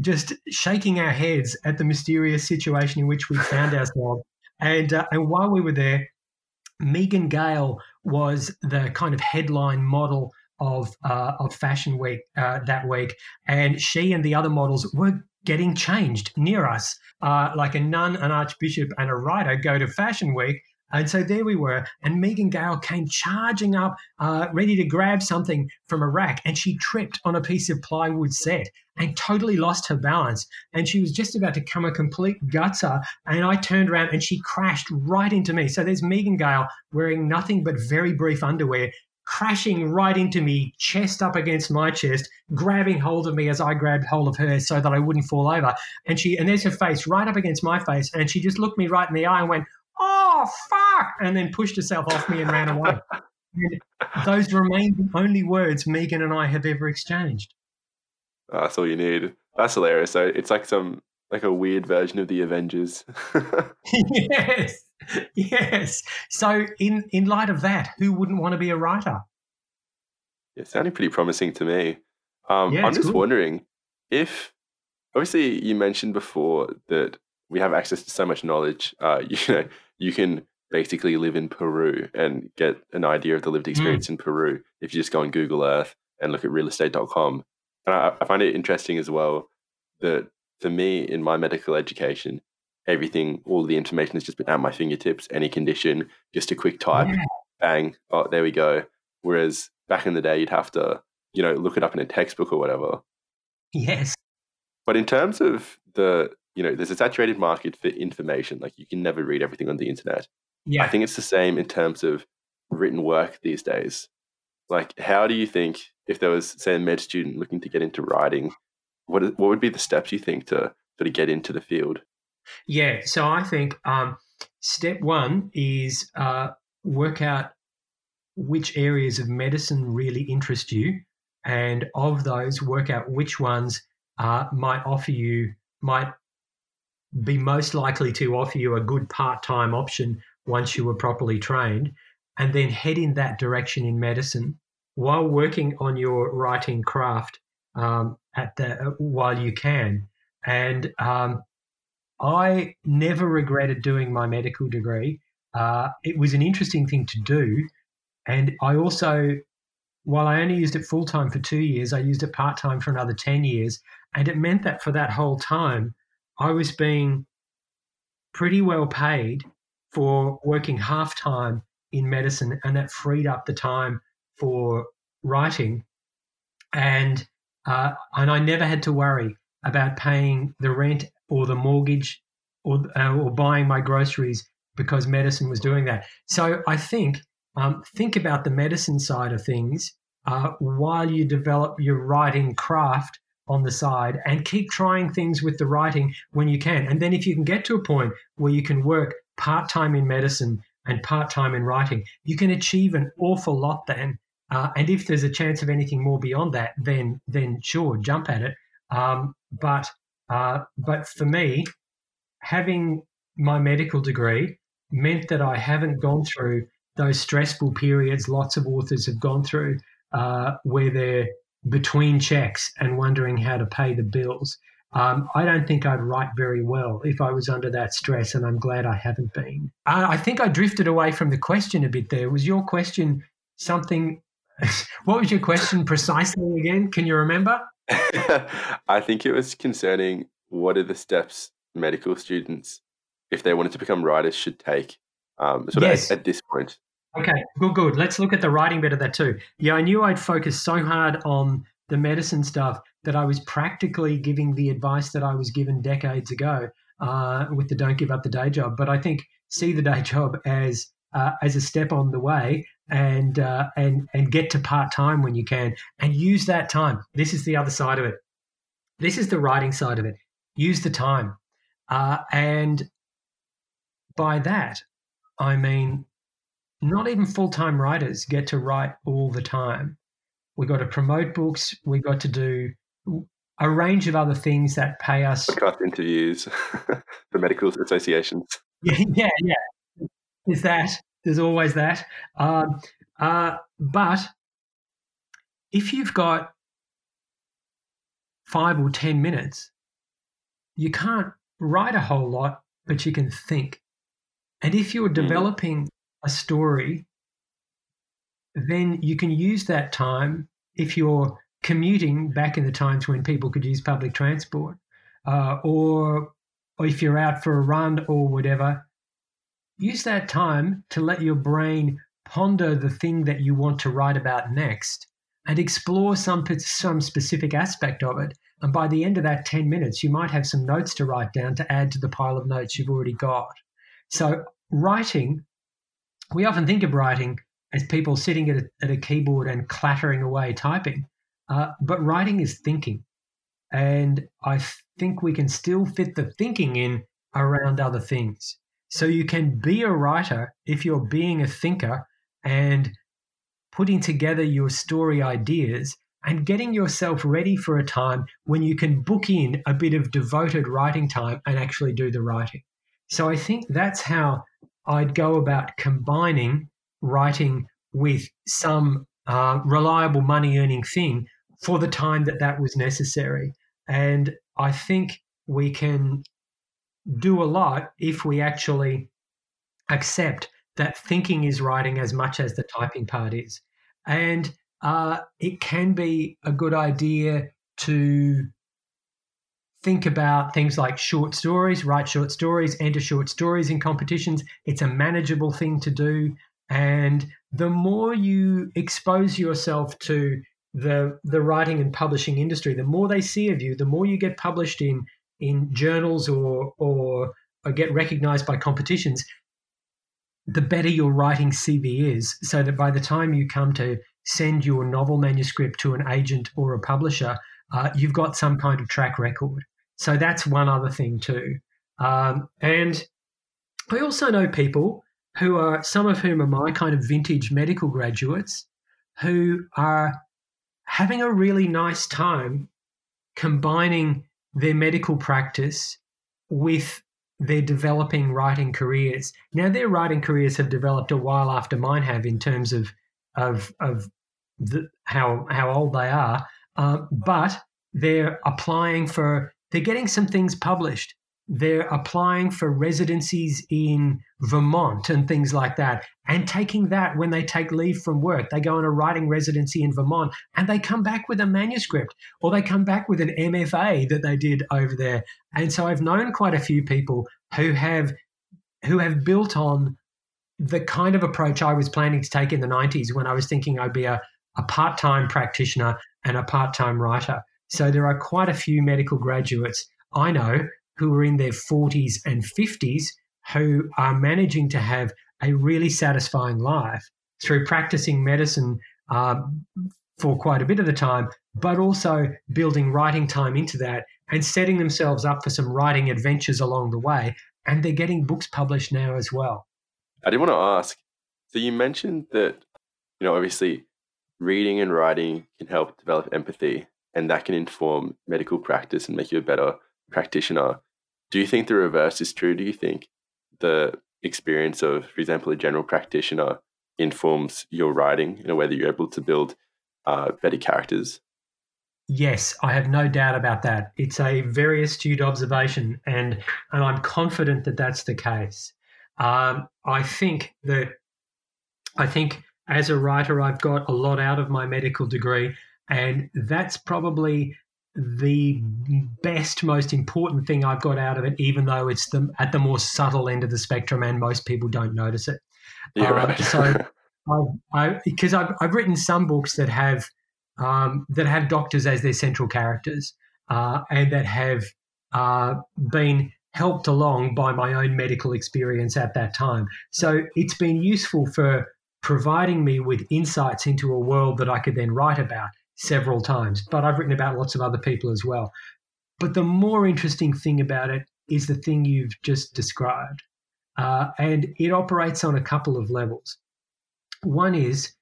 just shaking our heads at the mysterious situation in which we found ourselves. And, uh, and while we were there, Megan Gale was the kind of headline model of uh, of Fashion Week uh, that week, and she and the other models were getting changed near us. Uh, like a nun, an archbishop, and a writer go to Fashion Week, and so there we were, and Megan Gale came charging up, uh, ready to grab something from a rack, and she tripped on a piece of plywood set and totally lost her balance. And she was just about to come a complete gutser, and I turned around and she crashed right into me. So there's Megan Gale wearing nothing but very brief underwear, crashing right into me, chest up against my chest, grabbing hold of me as I grabbed hold of her so that I wouldn't fall over. And she and there's her face right up against my face, and she just looked me right in the eye and went, oh, fuck, and then pushed herself off me and ran away. and those remain the only words Megan and I have ever exchanged. Oh, that's all you need. That's hilarious. So it's like some like a weird version of the Avengers. *laughs* *laughs* yes, yes. So in in light of that, who wouldn't want to be a writer? Yeah, sounding pretty promising to me. Um, yeah, I'm just wondering if, obviously, you mentioned before that we have access to so much knowledge. Uh, *laughs* you know, you can basically live in Peru and get an idea of the lived hmm. experience mm. in Peru if you just go on Google Earth and look at realestate.com. And I, I find it interesting as well that for me, in my medical education, everything, all the information has just been at my fingertips, any condition, just a quick type, yeah. bang, oh, there we go. Whereas back in the day, you'd have to, you know, look it up in a textbook or whatever. Yes. But in terms of the you know, there's a saturated market for information. Like you can never read everything on the internet. Yeah. I think it's the same in terms of written work these days. Like, how do you think if there was, say, a med student looking to get into writing, what what would be the steps you think to sort of get into the field? Yeah, so I think um, step one is uh, work out which areas of medicine really interest you, and of those, work out which ones uh, might offer you might be most likely to offer you a good part time option once you were properly trained, and then head in that direction in medicine while working on your writing craft um, at the uh, while you can. And um, I never regretted doing my medical degree. Uh, it was an interesting thing to do, and I also, while I only used it full time for two years, I used it part time for another ten years, and it meant that for that whole time, I was being pretty well paid for working half time in medicine, and that freed up the time for writing. And uh, and I never had to worry about paying the rent or the mortgage or uh, or buying my groceries because medicine was doing that. So I think um, think about the medicine side of things uh, while you develop your writing craft on the side and keep trying things with the writing when you can. And then if you can get to a point where you can work part time in medicine and part time in writing, you can achieve an awful lot then. Uh, and if there's a chance of anything more beyond that, then then sure, jump at it. Um, but uh, but for me, having my medical degree meant that I haven't gone through those stressful periods lots of authors have gone through, uh, where they're between checks and wondering how to pay the bills. Um, I don't think I'd write very well if I was under that stress, and I'm glad I haven't been. I, I think I drifted away from the question a bit there. Was your question something? *laughs* what was your question precisely again? Can you remember? *laughs* I think it was concerning what are the steps medical students, if they wanted to become writers, should take um, sort yes. of at, at this point. Okay, good, good. Let's look at the writing bit of that too. Yeah, I knew I'd focus so hard on the medicine stuff that I was practically giving the advice that I was given decades ago uh, with the don't give up the day job. But I think see the day *laughs* job as uh, as a step on the way and uh, and and get to part time when you can and use that time. This is the other side of it. This is the writing side of it. Use the time, uh, and by that I mean not even full time writers get to write all the time. We got to promote books. We got to do a range of other things that pay us. Podcast interviews *laughs* for medical associations. *laughs* Yeah, yeah, yeah. Is that there's always that. Um, uh, but if you've got five or ten minutes, you can't write a whole lot, but you can think. And if you're hmm. developing a story, then you can use that time if you're commuting back in the times when people could use public transport, uh, or, or if you're out for a run or whatever, use that time to let your brain ponder the thing that you want to write about next and explore some, some specific aspect of it. And by the end of that 10 minutes, you might have some notes to write down to add to the pile of notes you've already got. So, writing we often think of writing as people sitting at a, at a keyboard and clattering away typing, uh, but writing is thinking. And I think we can still fit the thinking in around other things. So you can be a writer if you're being a thinker and putting together your story ideas and getting yourself ready for a time when you can book in a bit of devoted writing time and actually do the writing. So I think that's how I'd go about combining writing with some uh, reliable money earning thing for the time that that was necessary. And I think we can do a lot if we actually accept that thinking is writing as much as the typing part is. And uh, it can be a good idea to think about things like short stories, write short stories, enter short stories in competitions. It's a manageable thing to do. And the more you expose yourself to the the writing and publishing industry, the more they see of you, the more you get published in in journals or or, or get recognized by competitions, the better your writing CV is. So that by the time you come to send your novel manuscript to an agent or a publisher, uh, you've got some kind of track record. So that's one other thing too. Um, and I also know people who are, some of whom are my kind of vintage medical graduates, who are having a really nice time combining their medical practice with their developing writing careers. Now, their writing careers have developed a while after mine have in terms of of of the, how how old they are, uh, but they're applying for they're getting some things published they're applying for residencies in Vermont and things like that, and taking that when they take leave from work. They go on a writing residency in Vermont and they come back with a manuscript or they come back with an MFA that they did over there. And so I've known quite a few people who have who have built on the kind of approach I was planning to take in the 90s when I was thinking I'd be a, a part time practitioner and a part time writer. So there are quite a few medical graduates I know who are in their 40s and 50s who are managing to have a really satisfying life through practicing medicine uh, for quite a bit of the time, but also building writing time into that and setting themselves up for some writing adventures along the way. And they're getting books published now as well. I did want to ask so you mentioned that, you know, obviously reading and writing can help develop empathy and that can inform medical practice and make you a better practitioner. Do you think the reverse is true? Do you think the experience of, for example, a general practitioner informs your writing in a way that you're able to build uh, better characters? Yes, I have no doubt about that. It's a very astute observation, and and I'm confident that that's the case. Um, I think that I think as a writer, I've got a lot out of my medical degree, and that's probably the best, most important thing I've got out of it, even though it's the at the more subtle end of the spectrum and most people don't notice it. Yeah, um, right. so, *laughs* I because I've, I've written some books that have um, that have doctors as their central characters uh, and that have uh, been helped along by my own medical experience at that time. So it's been useful for providing me with insights into a world that I could then write about several times, but I've written about lots of other people as well. But the more interesting thing about it is the thing you've just described. Uh, and it operates on a couple of levels. One is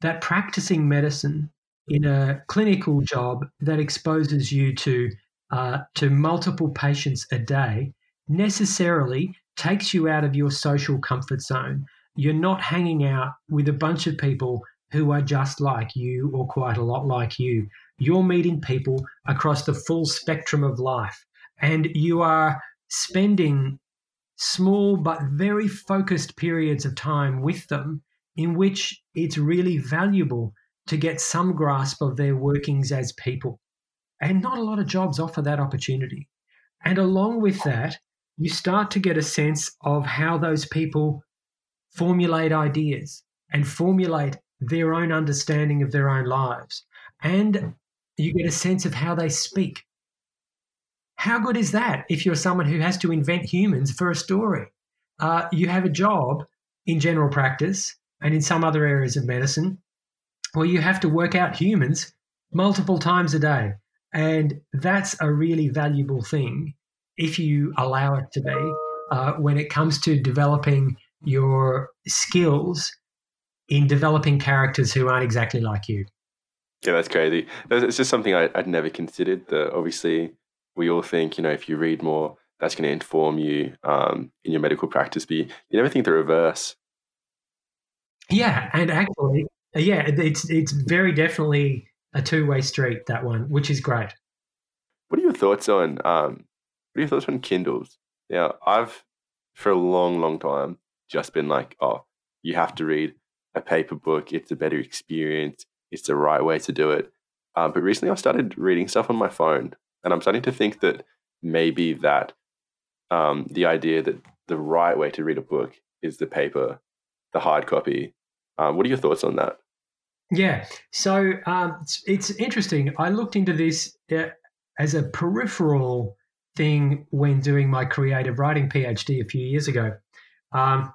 that practicing medicine in a clinical job that exposes you to uh, to multiple patients a day necessarily takes you out of your social comfort zone. You're not hanging out with a bunch of people who are just like you or quite a lot like you. You're meeting people across the full spectrum of life, and you are spending small but very focused periods of time with them in which it's really valuable to get some grasp of their workings as people. And not a lot of jobs offer that opportunity. And along with that, you start to get a sense of how those people formulate ideas and formulate their own understanding of their own lives. And you get a sense of how they speak. How good is that if you're someone who has to invent humans for a story? Uh, you have a job in general practice and in some other areas of medicine where you have to work out humans multiple times a day. And that's a really valuable thing if you allow it to be uh, when it comes to developing your skills in developing characters who aren't exactly like you. Yeah, that's crazy. It's just something I, would never considered. That obviously we all think, you know, if you read more, that's going to inform you um, in your medical practice. But you, never think the reverse. Yeah, and actually, yeah, it's it's very definitely a two way street that one, which is great. What are your thoughts on um, what are your thoughts on Kindles? Yeah, I've for a long, long time just been like, oh, you have to read a paper book. It's a better experience. It's the right way to do it. Um, but recently, I started reading stuff on my phone, and I'm starting to think that maybe that um, the idea that the right way to read a book is the paper, the hard copy. Um, what are your thoughts on that? Yeah, so um, it's, it's, interesting. I looked into this uh, as a peripheral thing when doing my creative writing PhD a few years ago. Um,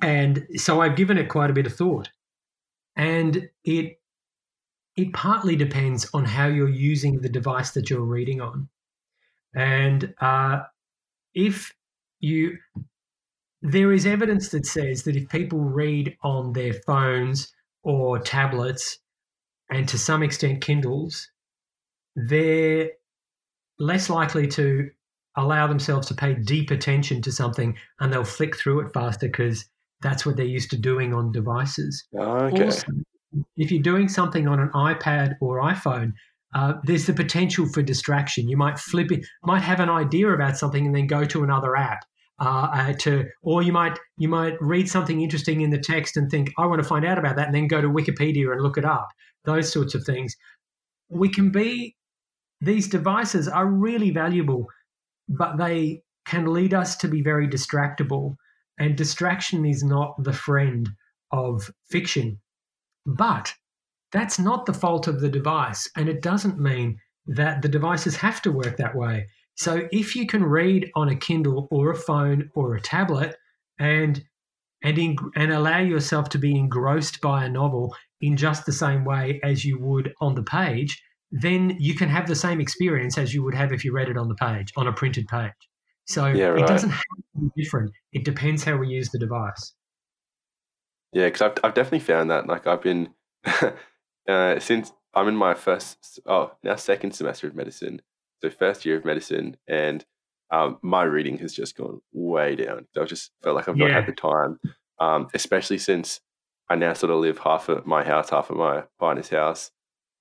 and so I've given it quite a bit of thought. And it it partly depends on how you're using the device that you're reading on. And uh, if you there is evidence that says that if people read on their phones or tablets and to some extent Kindles, they're less likely to allow themselves to pay deep attention to something and they'll flick through it faster because that's what they're used to doing on devices. Okay. Also, if you're doing something on an iPad or iPhone, uh, there's the potential for distraction. You might flip it, might have an idea about something and then go to another app. Uh, uh, to, or you might you might read something interesting in the text and think, I want to find out about that, and then go to Wikipedia and look it up. Those sorts of things. We can be. These devices are really valuable, but they can lead us to be very distractible. And distraction is not the friend of fiction. But that's not the fault of the device. And it doesn't mean that the devices have to work that way. So if you can read on a Kindle or a phone or a tablet and and in, and allow yourself to be engrossed by a novel in just the same way as you would on the page, then you can have the same experience as you would have if you read it on the page, on a printed page. So Yeah, right. it doesn't have to be different. It depends how we use the device. Yeah, because I've, I've definitely found that. Like, I've been, *laughs* uh, since I'm in my first, oh, now second semester of medicine, so first year of medicine, and um, my reading has just gone way down. I just felt like I've not had the time, um, especially since I now sort of live half at my house, half at my partner's house.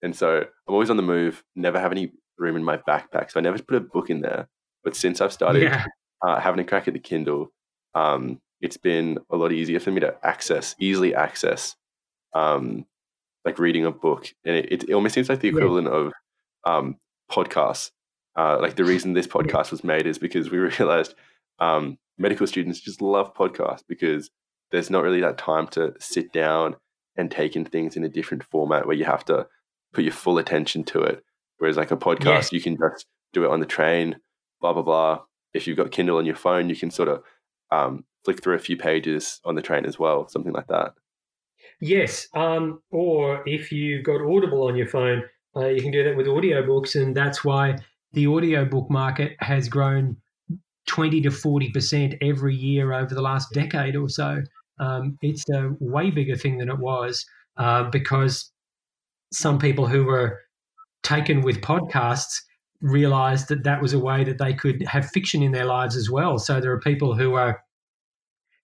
And so I'm always on the move, never have any room in my backpack. So I never put a book in there. But since I've started Yeah. uh, having a crack at the Kindle, um, it's been a lot easier for me to access, easily access, um, like reading a book. And it, it, almost seems like the Yeah. equivalent of um, podcasts. Uh, like the reason this podcast was made is because we *laughs* realized um, medical students just love podcasts because there's not really that time to sit down and take in things in a different format where you have to put your full attention to it. Whereas like a podcast, you can just do it on the train, blah blah blah. If you've got Kindle on your phone, you can sort of um, flick through a few pages on the train as well, something like that. Yes, um, or if you've got Audible on your phone, uh, you can do that with audiobooks, and that's why the audiobook market has grown 20 to 40% every year over the last decade or so. Um, it's a way bigger thing than it was uh, because some people who were taken with podcasts realized that that was a way that they could have fiction in their lives as well. So there are people who are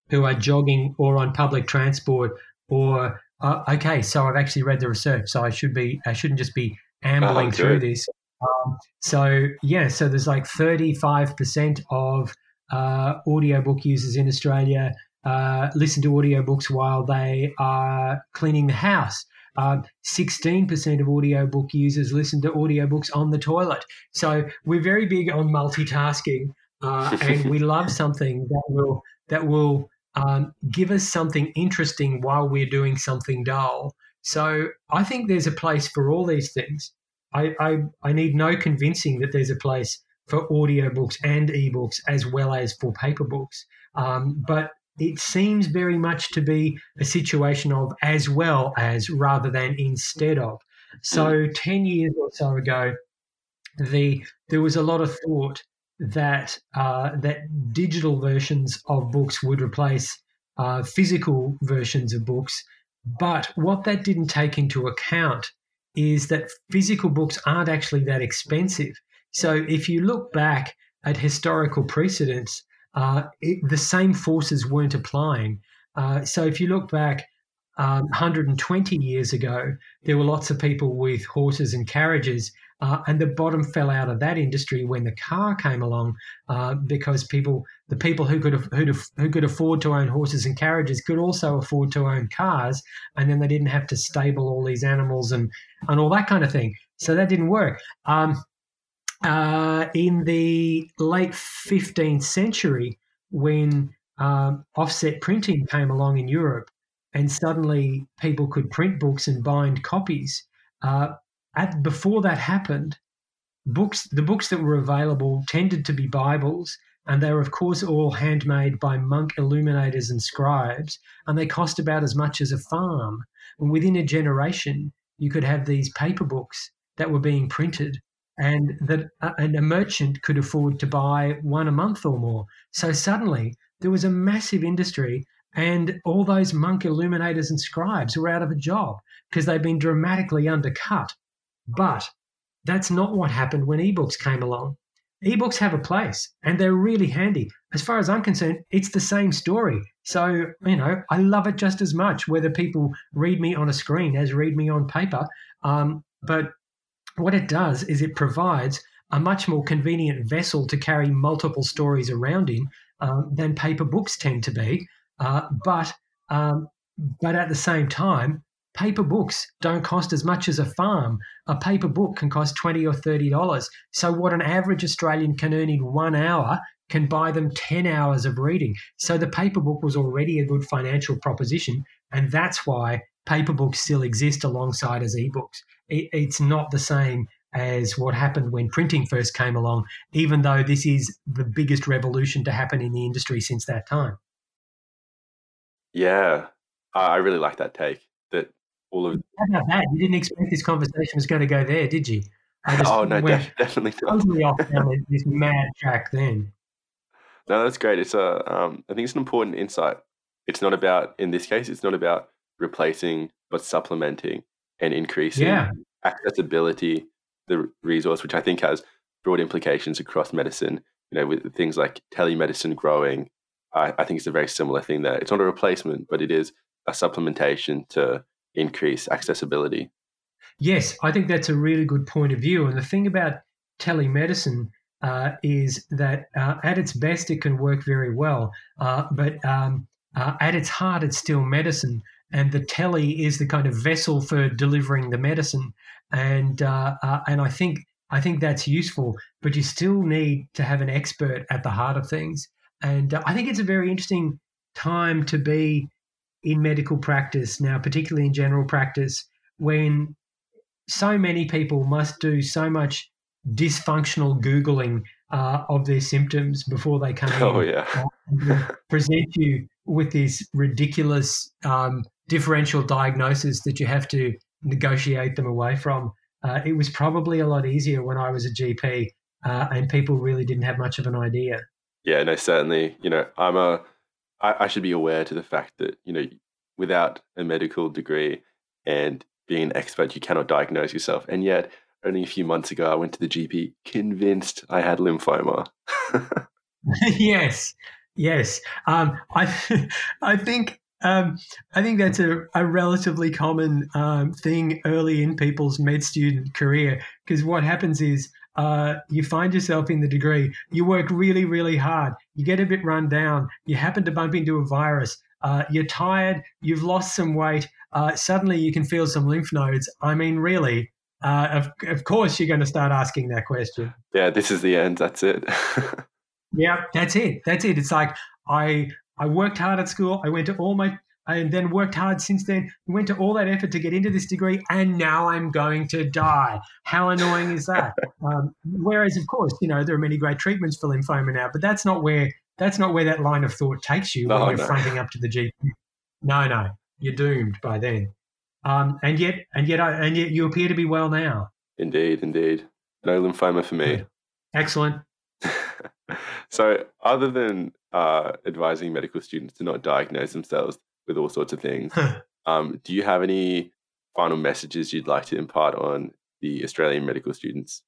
who are jogging or on public transport or uh, okay, so I've actually read the research, so I should be I shouldn't just be ambling Oh, through this. Um, so yeah, so there's like 35% of uh, audiobook users in Australia uh, listen to audiobooks while they are cleaning the house. Um, 16% of audiobook users listen to audiobooks on the toilet. So we're very big on multitasking, uh, *laughs* and we love something that will that will um, give us something interesting while we're doing something dull. So I think there's a place for all these things. I, I, I need no convincing that there's a place for audiobooks and ebooks as well as for paper books. Um, but it seems very much to be a situation of as well as rather than instead of. So 10 years or so ago, the there was a lot of thought that uh, that digital versions of books would replace uh, physical versions of books. But what that didn't take into account is that physical books aren't actually that expensive. So if you look back at historical precedents, uh, it, the same forces weren't applying. Uh, so if you look back um, 120 years ago, there were lots of people with horses and carriages, uh, and the bottom fell out of that industry when the car came along, uh, because people, the people who could who could afford to own horses and carriages, could also afford to own cars, and then they didn't have to stable all these animals and and all that kind of thing. So that didn't work. Um, uh, in the late 15th century, when um, offset printing came along in Europe, and suddenly people could print books and bind copies. Uh, at before that happened, books the books that were available tended to be Bibles, and they were of course all handmade by monk illuminators and scribes, and they cost about as much as a farm. And within a generation, you could have these paper books that were being printed and that uh, and a merchant could afford to buy one a month or more. So suddenly there was a massive industry, and all those monk illuminators and scribes were out of a job because they'd been dramatically undercut. But that's not what happened when ebooks came along. ebooks have a place and they're really handy. As far as I'm concerned, it's the same story. So, you know, I love it just as much whether people read me on a screen as read me on paper. Um, but what it does is it provides a much more convenient vessel to carry multiple stories around in um, than paper books tend to be. Uh, but um, but at the same time, paper books don't cost as much as a farm. A paper book can cost twenty or thirty dollars. So what an average Australian can earn in one hour can buy them ten hours of reading. So the paper book was already a good financial proposition, and that's why paper books still exist alongside as ebooks. It, it's not the same as what happened when printing first came along, even though this is the biggest revolution to happen in the industry since that time. Yeah, I really like that take. That all of how about that? You didn't expect this conversation was going to go there, did you? oh no, def- definitely not. Totally off *laughs* down this mad track then. No, that's great. It's a, um, I think it's an important insight. It's not about, in this case, it's not about replacing, but supplementing and increasing yeah. accessibility the resource, which I think has broad implications across medicine. You know, with things like telemedicine growing, I, I think it's a very similar thing there. It's not a replacement, but it is a supplementation to increase accessibility. Yes, I think that's a really good point of view. And the thing about telemedicine uh, is that uh, at its best, it can work very well. Uh, but um, uh, at its heart, it's still medicine. And the telly is the kind of vessel for delivering the medicine and uh, uh, and I think I think that's useful. But you still need to have an expert at the heart of things, and uh, I think it's a very interesting time to be in medical practice now, particularly in general practice, when so many people must do so much dysfunctional googling uh, of their symptoms before they come *laughs* oh, in. yeah. present you with this ridiculous um, differential diagnosis that you have to negotiate them away from. Uh, it was probably a lot easier when I was a GP uh, and people really didn't have much of an idea. Yeah, no, certainly. You know, I'm a, I, I should be aware to the fact that, you know, without a medical degree and being an expert, you cannot diagnose yourself. And yet, only a few months ago, I went to the GP convinced I had lymphoma. *laughs* *laughs* yes, yes. Um, I, *laughs* I think um, I think that's a, a relatively common um, thing early in people's med student career because what happens is uh, you find yourself in the degree, you work really, really hard, you get a bit run down, you happen to bump into a virus, uh, you're tired, you've lost some weight, uh, suddenly you can feel some lymph nodes. I mean, really, uh, of, of course, you're going to start asking that question. Yeah, this is the end. That's it. *laughs* yeah, that's it. That's it. It's like I I worked hard at school. I went to all my, and then worked hard since then. Went to all that effort to get into this degree, and now I'm going to die. How annoying is that? *laughs* um, whereas, of course, you know there are many great treatments for lymphoma now, but that's not where that's not where that line of thought takes you when oh, you're no. fronting up to the GP. No, no, you're doomed by then. Um, and yet, and yet, I, and yet, you appear to be well now. Indeed, indeed. No lymphoma for me. Excellent. *laughs* so, other than uh, advising medical students to not diagnose themselves with all sorts of things, *laughs* um, do you have any final messages you'd like to impart on the Australian medical students?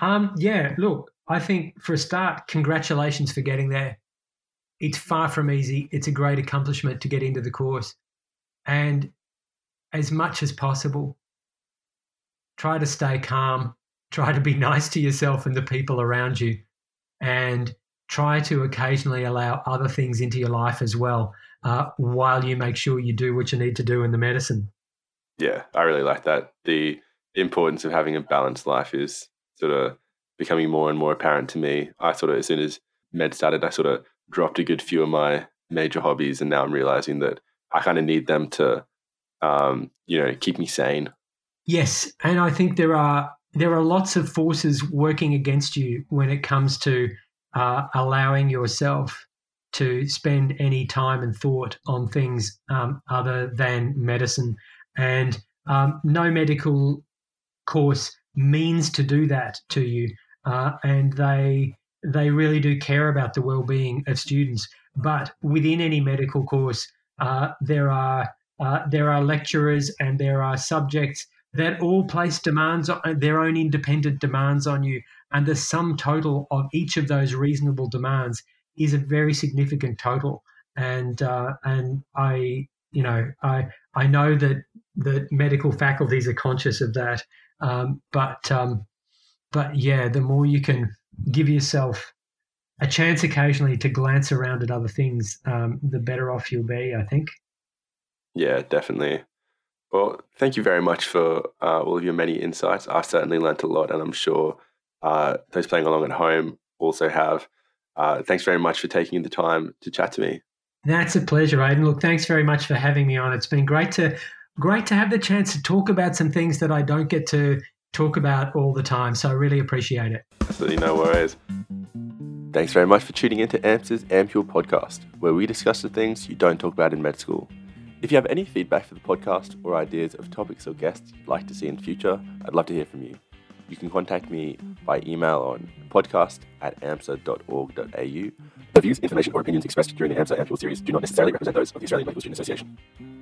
Um, yeah, look, I think for a start, congratulations for getting there. It's far from easy. It's a great accomplishment to get into the course. And as much as possible, try to stay calm, *laughs* try to be nice to yourself and the people around you and try to occasionally allow other things into your life as well uh, while you make sure you do what you need to do in the medicine. Yeah, I really like that. The importance of having a balanced life is sort of becoming more and more apparent to me. I sort of, as soon as med started, I sort of dropped a good few of my major hobbies, and now I'm realizing that I kind of need them to, um, you know, keep me sane. Yes, and I think there are there are lots of forces working against you when it comes to uh, allowing yourself to spend any time and thought on things um, other than medicine. And um, no medical course means to do that to you. Uh, and they they really do care about the well-being of students. But within any medical course, uh, there are uh, there are lecturers and there are subjects that all place demands on their own independent demands on you. and the sum total of each of those reasonable demands is a very significant total. And uh, and I you know I I know that the medical faculties are conscious of that, um, but um, but yeah, the more you can give yourself a chance occasionally to glance around at other things, um, the better off you'll be. I think. Yeah, definitely. Well, thank you very much for uh, all of your many insights. I've certainly learnt a lot, and I'm sure uh, those playing along at home also have. Uh, thanks very much for taking the time to chat to me. That's a pleasure, Aidan. Look, thanks very much for having me on. It's been great to great to have the chance to talk about some things that I don't get to talk about all the time. So I really appreciate it. Absolutely no worries. Thanks very much for tuning into AMSA's Ampule podcast, where we discuss the things you don't talk about in med school. If you have any feedback for the podcast or ideas of topics or guests you'd like to see in future, I'd love to hear from you. You can contact me by email on podcast at amsa.org.au. The views, information, or opinions expressed during the AMSA Ampule series do not necessarily represent those of the Australian Medical Student Association.